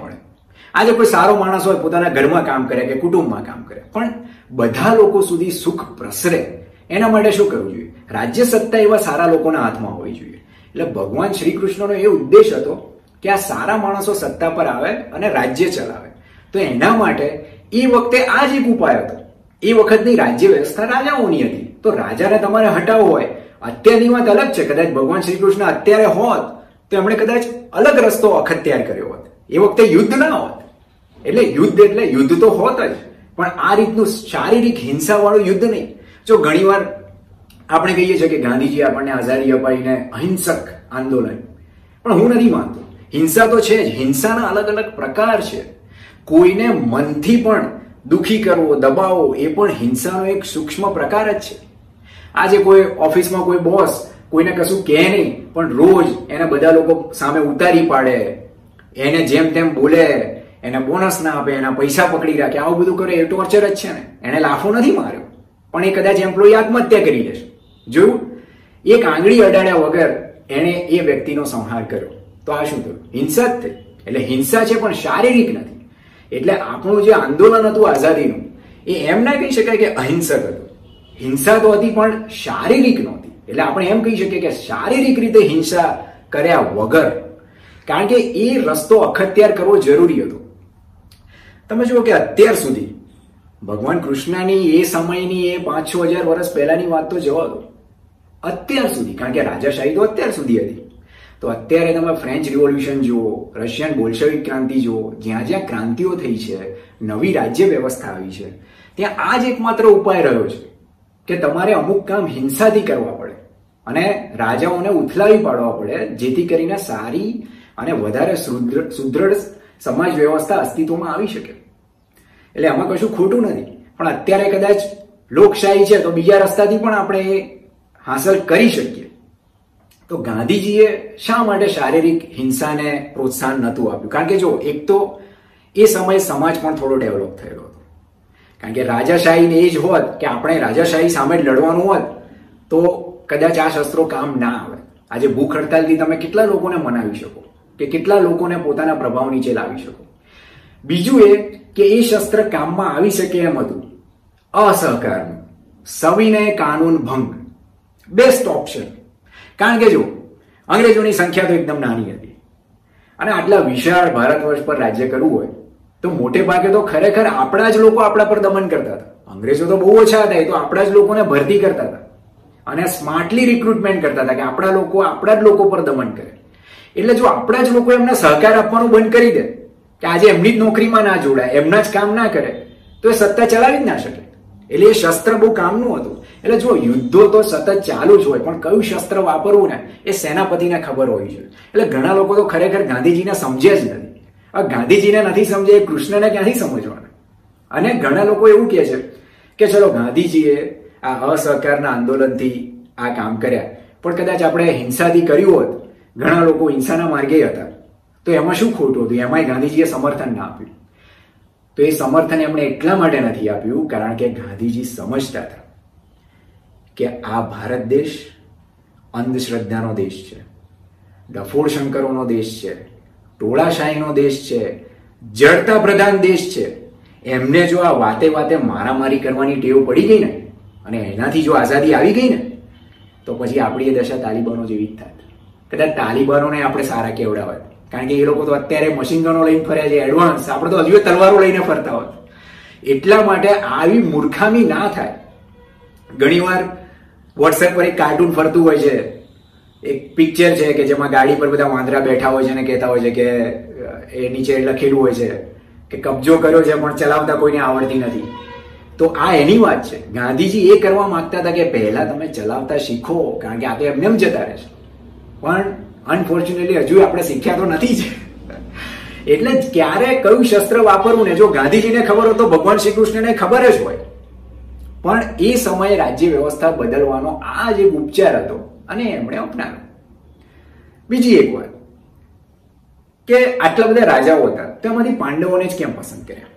આજે કોઈ સારો માણસ હોય, પોતાના ઘરમાં કામ કરે કે કુટુંબમાં કામ કરે, પણ બધા લોકો સુધી સુખ પ્રસરે, એના માટે શું કરવું જોઈએ? રાજ્ય સત્તા એવા સારા લોકોના હાથમાં હોવી જોઈએ. એટલે ભગવાન શ્રી કૃષ્ણનો એ ઉદ્દેશ હતો કે આ સારા માણસો સત્તા પર આવે અને રાજ્ય ચલાવે. તો એના માટે એ વખતે આ જ એક ઉપાય હતો. એ વખતની રાજ્ય વ્યવસ્થા રાજાઓની હતી. તો રાજાને તમારે હટાવવો હોય. અત્યારની વાત અલગ છે. કદાચ ભગવાન શ્રી કૃષ્ણ અત્યારે હોત તો એમણે કદાચ અલગ રસ્તો અખત્યાર કર્યો હોત. એ વખતે યુદ્ધ ના હોત. એટલે યુદ્ધ એટલે યુદ્ધ તો હોત જ. પણ આ રીતનું શારીરિક હિંસાવાળું યુદ્ધ નહીં. જો ઘણીવાર આપણે કહીએ છીએ કે ગાંધીજી આપણને આઝાદી અપાઈને અહિંસક આંદોલન. પણ હું નથી માનતો. હિંસા તો છે જ. હિંસાના અલગ અલગ પ્રકાર છે. કોઈને મનથી પણ દુખી કરવો, દબાવો, એ પણ હિંસાનો એક સૂક્ષ્મ પ્રકાર જ છે. આજે કોઈ ઓફિસમાં કોઈ બોસ કોઈને કશું કહે નહીં, પણ રોજ એને બધા લોકો સામે ઉતારી પાડે એને જેમ તેમ બોલે, એને બોનસ ના આપે, એના પૈસા પકડી રાખે, આવું બધું કરે, એ ટોર્ચર જ છે ને. એને લાફો નથી માર્યો. પણ એ કદાચ એમ્પ્લોય આત્મહત્યા કરી લેશે. જોયું એક આંગળી અડાડ્યા વગર એને એ વ્યક્તિનો સંહાર કર્યો, તો આ શું થયું? હિંસા જ થઈ. એટલે હિંસા છે પણ શારીરિક નથી. એટલે આપણું જે આંદોલન હતું આઝાદીનું, એ એમ ના કહી શકાય કે અહિંસક હતું. હિંસા તો હતી પણ શારીરિક નહોતી. એટલે આપણે એમ કહી શકીએ કે શારીરિક રીતે હિંસા કર્યા વગર કારણ કે એ રસ્તો અખત્યાર કરવો જરૂરી હતો. તમે જુઓ કે અત્યાર સુધી ભગવાન કૃષ્ણની એ સમયની એ પાંચ છ હજાર વર્ષ પહેલાની વાત તો જવા દો. અત્યાર સુધી, કારણ કે રાજાશાહી તો અત્યાર સુધી હતી. તો અત્યારે તમે ફ્રેન્ચ રિવોલ્યુશન જુઓ રશિયન બોલ્શેવિક ક્રાંતિ જુઓ, જ્યાં જ્યાં ક્રાંતિઓ થઈ છે, નવી રાજ્ય વ્યવસ્થા આવી છે, ત્યાં આ જ એકમાત્ર ઉપાય રહ્યો છે કે તમારે અમુક કામ હિંસાથી કરવા પડે અને રાજાઓને ઉથલાવી પાડવા પડે, જેથી કરીને સારી અને વધારે સુદૃઢ સમાજ વ્યવસ્થા અસ્તિત્વમાં આવી શકે. એટલે આમાં કશું ખોટું નથી. પણ અત્યારે કદાચ લોકશાહી છે તો બીજા રસ્તાથી પણ આપણે હાંસલ કરી શકીએ. તો ગાંધીજીએ શા માટે શારીરિક હિંસાને પ્રોત્સાહન નહોતું આપ્યું? કારણ કે જો, એક તો એ સમયે સમાજ પણ થોડો ડેવલપ થયેલો હતો. કારણ કે રાજાશાહીને એ જ હોત કે આપણે રાજાશાહી સામે લડવાનું હોત, તો કદાચ આ શસ્ત્રો કામ ના આવે. આજે ભૂખ હડતાલથી તમે કેટલા લોકોને મનાવી શકો? કે કેટલા લોકોને પોતાના પ્રભાવ નીચે લાવી શકો. બીજું એ કે એ શસ્ત્ર કામમાં આવી શકે એમ હતું. અસહકારનું. સવિનય કાનૂન ભંગ. બેસ્ટ ઓપ્શન કારણ કે જો, અંગ્રેજોની સંખ્યા તો એકદમ નાની હતી. અને આટલા વિશાળ ભારત વર્ષ પર રાજ્ય કરવું હોય, તો મોટે ભાગે તો ખરેખર આપણા જ લોકો આપણા પર દમન કરતા હતા. અંગ્રેજો તો બહુ ઓછા હતા, એ તો આપણા જ લોકોને ભરતી કરતા હતા. અને સ્માર્ટલી રિક્રુટમેન્ટ કરતા હતા કે આપણા લોકો, આપણા જ લોકો પર દમન કરે. એટલે જો આપણા જ લોકો એમને સહકાર આપવાનું બંધ કરી દે, કે આજે એમની જ નોકરીમાં ના જોડાય, એમના જ કામ ના કરે, તો એ સત્તા ચલાવી જ ના શકે. એટલે એ શસ્ત્ર બહુ કામનું હતું. એટલે જો યુદ્ધો તો સતત ચાલુ જ હોય, પણ કયું શસ્ત્ર વાપરવું ને, એ સેનાપતિને ખબર હોય છે એટલે ઘણા લોકો તો ખરેખર ગાંધીજીને સમજે જ નથી. આ ગાંધીજીને નથી સમજે એ કૃષ્ણને ક્યાંથી સમજવાના? અને ઘણા લોકો એવું કહે છે કે ચલો ગાંધીજીએ આ અસહકારના આંદોલનથી આ કામ કર્યા. પણ કદાચ આપણે હિંસાથી કર્યું હોત ઘણા લોકો હિંસાના માર્ગે હતા. તો એમાં શું ખોટું હતું? એમાંય ગાંધીજીએ સમર્થન ના આપ્યું. તો એ સમર્થન એમણે એટલા માટે નથી આપ્યું કારણ કે ગાંધીજી સમજતા હતા કે આ ભારત દેશ અંધશ્રદ્ધાનો દેશ છે. ડફોળ શંકરોનો દેશ છે. ટોળાશાહીનો દેશ છે. જડતા પ્રધાન દેશ છે. એમને જો આ વાતે વાતે મારામારી કરવાની ટેવ પડી ગઈ ને, અને એનાથી જો આઝાદી આવી ગઈ ને, તો પછી આપણી એ દશા તાલિબાનો જેવી જ થાય. કદાચ તાલિબાનોને આપણે સારા કેવડાવત કારણ કે એ લોકો તો અત્યારે મશીન ગનો લઈને ફર્યા છે એડવાન્સ આપણે તો હજુ તલવારો લઈને ફરતા હોત એટલા માટે આવી મૂર્ખામી ના થાય. ઘણીવાર વોટ્સએપ પર એક કાર્ટૂન ફરતું હોય છે. એક પિક્ચર છે કે જેમાં ગાડી પર બધા વાંદરા બેઠા હોય છે અને કહેતા હોય છે કે, એ નીચે લખેલું હોય છે કે કબજો કર્યો છે, પણ ચલાવતા કોઈને આવડતી નથી. તો આ એની વાત છે. ગાંધીજી એ કરવા માંગતા હતા કે પહેલા તમે ચલાવતા શીખો, કારણ કે આ તો એમને એમ જતા રહેશે પણ અનફોર્ચ્યુનેટલી હજુ આપણે શીખ્યા તો નથી જ. એટલે ક્યારે કયું શસ્ત્ર વાપરવું ને જો ગાંધીજીને ખબર હોય તો ભગવાન શ્રી કૃષ્ણને ખબર જ હોય. પણ એ સમયે રાજ્ય વ્યવસ્થા બદલવાનો આ જ એક ઉપચાર હતો અને એમણે અપનાવ્યો. બીજી એક વાત કે આટલા બધા રાજાઓ હતા તેમાંથી પાંડવોને જ કેમ પસંદ કર્યા?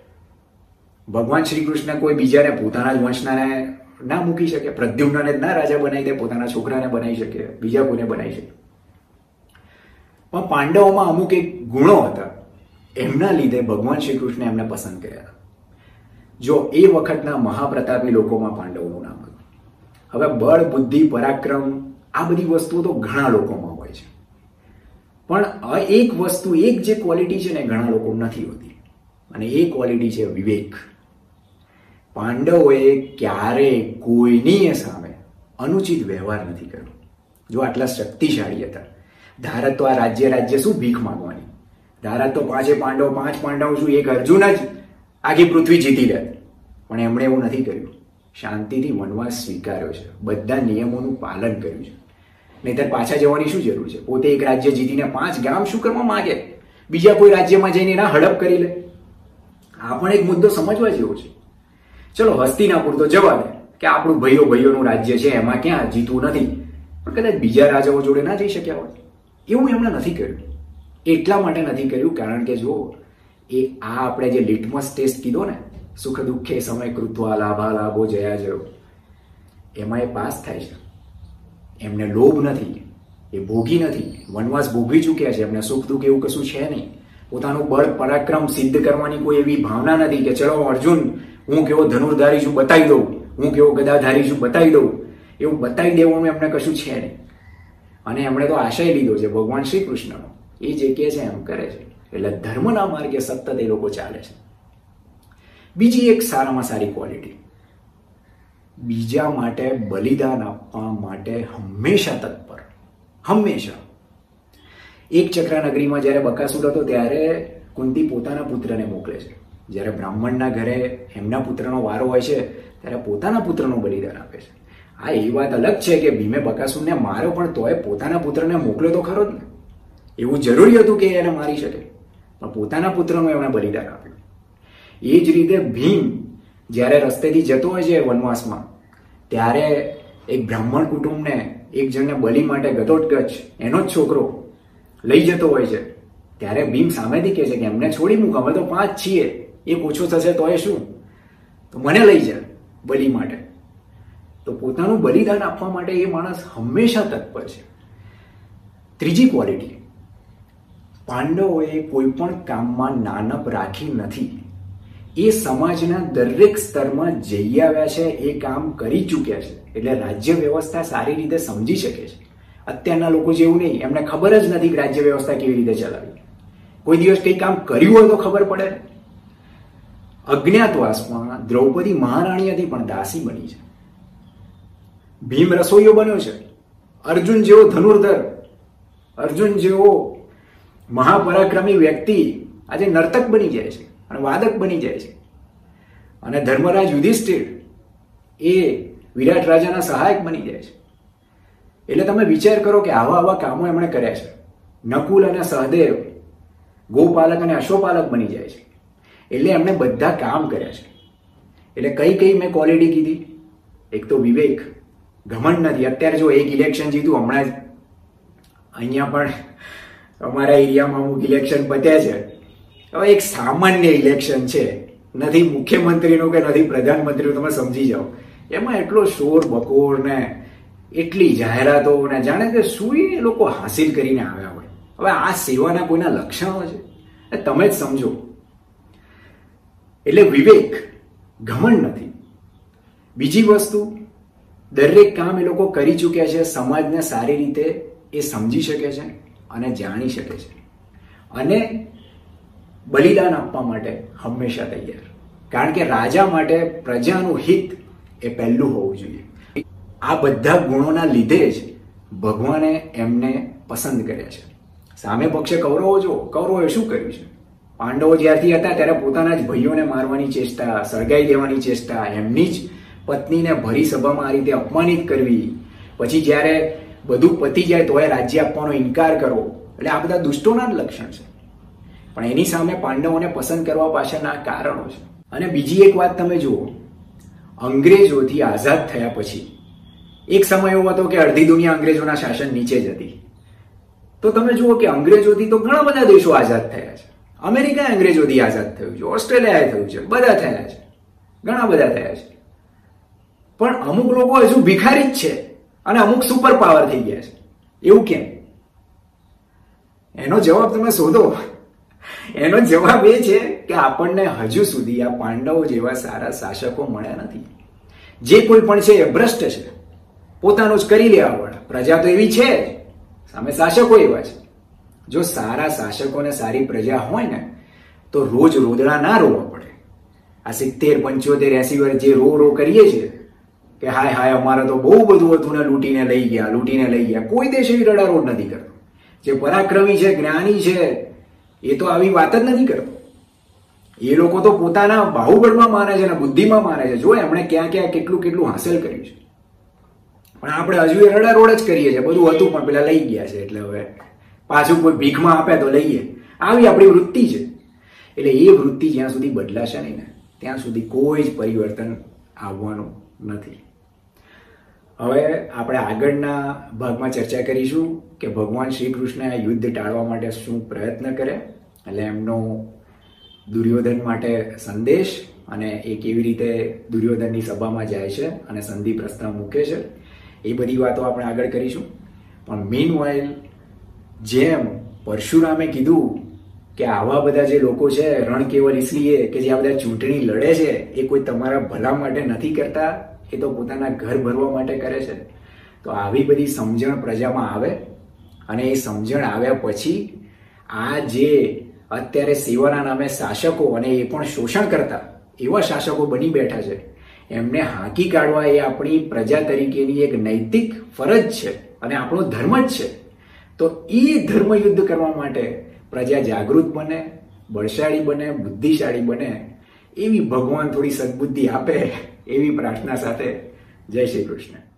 ભગવાન શ્રી કૃષ્ણ કોઈ બીજાને પોતાના જ વંશનાને ના મૂકી શકે, પ્રદ્યુમ્નને જ ના રાજા બનાવી દે, પોતાના છોકરાને બનાવી શકે, બીજા કોઈને બનાવી શકે. પણ પાંડવોમાં અમુક એક ગુણો હતા. એમના લીધે ભગવાન શ્રી કૃષ્ણ એમને પસંદ કર્યા. જો એ વખતના મહાપ્રતાપી લોકોમાં પાંડવોનું નામ હતું. હવે બળ, બુદ્ધિ, પરાક્રમ, આ બધી વસ્તુઓ તો ઘણા લોકોમાં હોય છે. પણ એક વસ્તુ, એક જે ક્વોલિટી છે ને ઘણા લોકો નથી હોતી. અને એ ક્વોલિટી છે વિવેક. પાંડવોએ ક્યારે કોઈની સામે અનુચિત વ્યવહાર નથી કર્યો. જો આટલા શક્તિશાળી હતા ધારત તો આ રાજ્ય રાજ્ય શું ભીખ માંગવાની? ધારત તો પાંચે પાંડવ, પાંચ પાંડવ શું એક અર્જુન જ આખી પૃથ્વી જીતી લે. પણ એમણે એવું નથી કર્યું. શાંતિથી વનવાસ સ્વીકાર્યો છે. બધા નિયમોનું પાલન કર્યું છે. નહીતર પાછા જવાની શું જરૂર છે? પોતે એક રાજ્ય જીતીને પાંચ ગામ શું કરવા માંગે? બીજા કોઈ રાજ્યમાં જઈને એના હડપ કરી લે? આ પણ એક મુદ્દો સમજવા જેવો છે. ચલો હસ્તિનાપુર તો જવા દે કે આપણું ભાઈઓ ભાઈઓનું રાજ્ય છે, એમાં ક્યાં જીતવું નથી. પણ કદાચ બીજા રાજાઓ જોડે ના જઈ શક્યા હોય. એવું એમણે નથી કર્યું. એટલા માટે નથી કર્યું, કારણ કે જો એ આ આપણે જે લિટમસ ટેસ્ટ કીધો ને, સુખ દુઃખે સમય કૃત્વા લાભા લાભો જયા જયો. એમાં એ પાસ થાય છે. એમને લોભ નથી, એ ભોગી નથી. વનવાસ ભોગવી ચૂક્યા છે. એમને સુખ દુઃખ એવું કશું છે નહીં. પોતાનું બળ પરાક્રમ સિદ્ધ કરવાની કોઈ એવી ભાવના નથી કે, ચલો અર્જુન, હું કેવો ધનુર્ધારી છું, બતાવી દઉં. હું કેવો ગદાધારી છું, બતાવી દઉં. એવું બતાવી દેવાનું એમને કશું છે નહીં. અને એમણે તો આશય લીધો છે, ભગવાન શ્રી કૃષ્ણનો એ જે કહે છે, એમ કરે છે. એટલે ધર્મના માર્ગે સતત એ લોકો ચાલે છે. બીજી એક સારામાં સારી ક્વોલિટી બીજા માટે બલિદાન આપવા માટે હંમેશા તત્પર. હંમેશા. એક ચક્રા નગરીમાં જ્યારે બકાસુર હતો ત્યારે કુંતી પોતાના પુત્રને મોકલે છે. જ્યારે બ્રાહ્મણના ઘરે એમના પુત્રનો વારો હોય છે, ત્યારે પોતાના પુત્રનું બલિદાન આપે છે. આ એ વાત અલગ છે કે ભીમે બકાસુરને માર્યો, પણ તોય પોતાના પુત્રને મોકલ્યો તો ખરો જ ને. એવું જરૂરી હતું કે એને મારી શકે. પણ પોતાના પુત્રનું એમણે બલિદાન આપ્યું. એ જ રીતે ભીમ જ્યારે રસ્તેથી જતો હોય છે વનવાસમાં, ત્યારે એક બ્રાહ્મણ કુટુંબને એક જણને બલિ માટે ગતોટગચ એનો જ છોકરો લઈ જતો હોય છે. ત્યારે ભીમ સામેથી કહે છે કે એમને છોડી મૂક, અમે તો પાંચ છીએ, એક ઓછો થશે તો એ શું? તો મને લઈ જા બલિ માટે. તો પોતાનું બલિદાન આપવા માટે એ માણસ હંમેશા તત્પર છે. ત્રીજી ક્વોલિટી પાંડવોએ કોઈ પણ કામમાં નાનપ રાખી નથી. એ સમાજના દરેક સ્તરમાં જઈ આવ્યા છે, એ કામ કરી ચૂક્યા છે. એટલે રાજ્ય વ્યવસ્થા સારી રીતે સમજી શકે છે. અત્યારના લોકો જેવું નહીં, એમને ખબર જ નથી કે રાજ્ય વ્યવસ્થા કેવી રીતે ચલાવી. કોઈ દિવસ કંઈ કામ કર્યું હોય તો ખબર પડે. અજ્ઞાતવાસમાં દ્રૌપદી મહારાણી હતી પણ દાસી બની છે. ભીમ રસોઈયો બન્યો છે. અર્જુન જેવો ધનુર્ધર, અર્જુન જેવો મહાપરાક્રમી વ્યક્તિ આજે નર્તક બની જાય છે અને વાદક બની જાય છે. અને ધર્મરાજ યુધિષ્ઠિર એ વિરાટ રાજાના સહાયક બની જાય છે. એટલે તમે વિચાર કરો કે આવા આવા કામો એમણે કર્યા છે. નકુલ અને સહદેવ, ગોપાલક અને અશ્વપાલક બની જાય છે. એટલે એમણે બધા કામ કર્યા છે. એટલે કઈ કઈ મેં ક્વોલિટી કીધી? એક તો વિવેક ઘમંડ નથી. અત્યારે જો એક ઇલેક્શન જીતું, હમણાં જ અહીંયા પણ અમારા એરિયામાં અમુક ઇલેક્શન પત્યા છે. હવે એક સામાન્ય ઇલેક્શન છે. નથી મુખ્યમંત્રીનું કે નથી પ્રધાનમંત્રીનું, તમે સમજી જાઓ. એમાં એટલો શોર બકોર ને એટલી જાહેરાતો ને જાણે કે શું એ લોકો હાસિલ કરીને આવ્યા હોય. હવે આ સેવાના કોઈના લક્ષણો છે? તમે જ સમજો. એટલે વિવેક, ઘમંડ નથી. બીજી વસ્તુ દરેક કામ એ લોકો કરી ચૂક્યા છે, સમાજને સારી રીતે એ સમજી શકે છે અને જાણી શકે છે. અને બલિદાન આપવા માટે હંમેશા તૈયાર. કારણ કે રાજા માટે પ્રજાનું હિત એ પહેલું હોવું જોઈએ. આ બધા ગુણોના લીધે જ ભગવાને એમને પસંદ કર્યા છે. સામે પક્ષે કૌરવો જો કૌરવોએ શું કર્યું છે? પાંડવો જ્યારથી હતા, ત્યારે પોતાના જ ભાઈઓને મારવાની ચેષ્ટા, સળગાઈ દેવાની ચેષ્ટા, એમની જ પત્નીને ભરી સભામાં આ રીતે અપમાનિત કરવી. પછી જ્યારે બધું પતી જાય તો એ રાજ્ય આપવાનો ઇનકાર કરવો એટલે આ બધા દુષ્ટોના જ લક્ષણ છે. પણ એની સામે પાંડવોને પસંદ કરવા પાછળના કારણો છે. અને બીજી એક વાત તમે જુઓ. અંગ્રેજોથી આઝાદ થયા પછી. એક સમય એવો હતો કે અડધી દુનિયા અંગ્રેજોના શાસન નીચે જ હતી. તો તમે જુઓ કે અંગ્રેજોથી તો ઘણા બધા દેશો આઝાદ થયા છે. અમેરિકા અંગ્રેજોથી આઝાદ થયું છે, ઓસ્ટ્રેલિયાએ થયું છે, બધા થયા છે. ઘણા બધા થયા છે. પણ અમુક લોકો હજુ ભિખારી જ છે અને અમુક સુપર પાવર થઈ ગયા છે. એવું કેમ? એનો જવાબ તમે શોધો. એનો જવાબ એ છે કે આપણને હજુ સુધી આ પાંડવો જેવા સારા શાસકો મળ્યા નથી. જે કોઈ પણ છે એ ભ્રષ્ટ છે. પોતાનું જ કરી લેવા વાળા. પ્રજા તો એવી છે સામે શાસકો એવા છે. જો સારા શાસકોને સારી પ્રજા હોય ને, તો રોજ રોદડા ના રોવા પડે. આ સિત્તેર પંચોતેર એસી વર્ષ જે રો રો કરીએ છીએ કે હાય હાય, અમારે તો બહુ બધું હતું ને લૂંટીને લઈ ગયા, લૂંટીને લઈ ગયા. કોઈ દેશ એવી રડારોડ નથી કરતો. જે પરાક્રમી છે, જ્ઞાની છે, એ તો આવી વાત જ નથી કરતો. એ લોકો તો પોતાના બાહુબળમાં માને છે અને બુદ્ધિમાં માને છે. જો એમણે ક્યાં ક્યાં કેટલું કેટલું હાંસલ કર્યું છે. પણ આપણે હજુ એ રડારોડ જ કરીએ છીએ. બધું હતું, પણ પેલા લઈ ગયા છે. એટલે હવે પાછું કોઈ ભીખમાં આપે તો લઈએ. આવી આપણી વૃત્તિ છે. એટલે એ વૃત્તિ જ્યાં સુધી બદલાશે નહીં ને, ત્યાં સુધી કોઈ જ પરિવર્તન આવવાનું નથી. હવે આપણે આગળના ભાગમાં ચર્ચા કરીશું કે ભગવાન શ્રી કૃષ્ણએ યુદ્ધ ટાળવા માટે શું પ્રયત્ન કરે એટલે એમનો દુર્યોધન માટે સંદેશ અને એ કેવી રીતે દુર્યોધનની સભામાં જાય છે અને સંધિ પ્રસ્તાવ મૂકે છે, એ બધી વાતો આપણે આગળ કરીશું. પણ મીન વાઇલ જેમ પરશુરામે કીધું કે આવા બધા જે લોકો છે રણ કેવલ ઇસલીએ કે જે આ બધા ચૂંટણી લડે છે, એ કોઈ તમારા ભલા માટે નથી કરતા એ તો પોતાના ઘર ભરવા માટે કરે છે. તો આવી બધી સમજણ પ્રજામાં આવે અને એ સમજણ આવ્યા પછી આ જે અત્યારે સેવાના નામે શાસકો અને એ પણ શોષણ કરતા એવા શાસકો બની બેઠા છે. એમને હાંકી કાઢવા એ આપણી પ્રજા તરીકેની એક નૈતિક ફરજ છે અને આપણો ધર્મ જ છે. તો એ ધર્મયુદ્ધ કરવા માટે પ્રજા જાગૃત બને, બળશાળી બને, બુદ્ધિશાળી બને, એવી ભગવાન થોડી સદબુદ્ધિ આપે એવી પ્રાર્થના સાથે જય શ્રી કૃષ્ણ.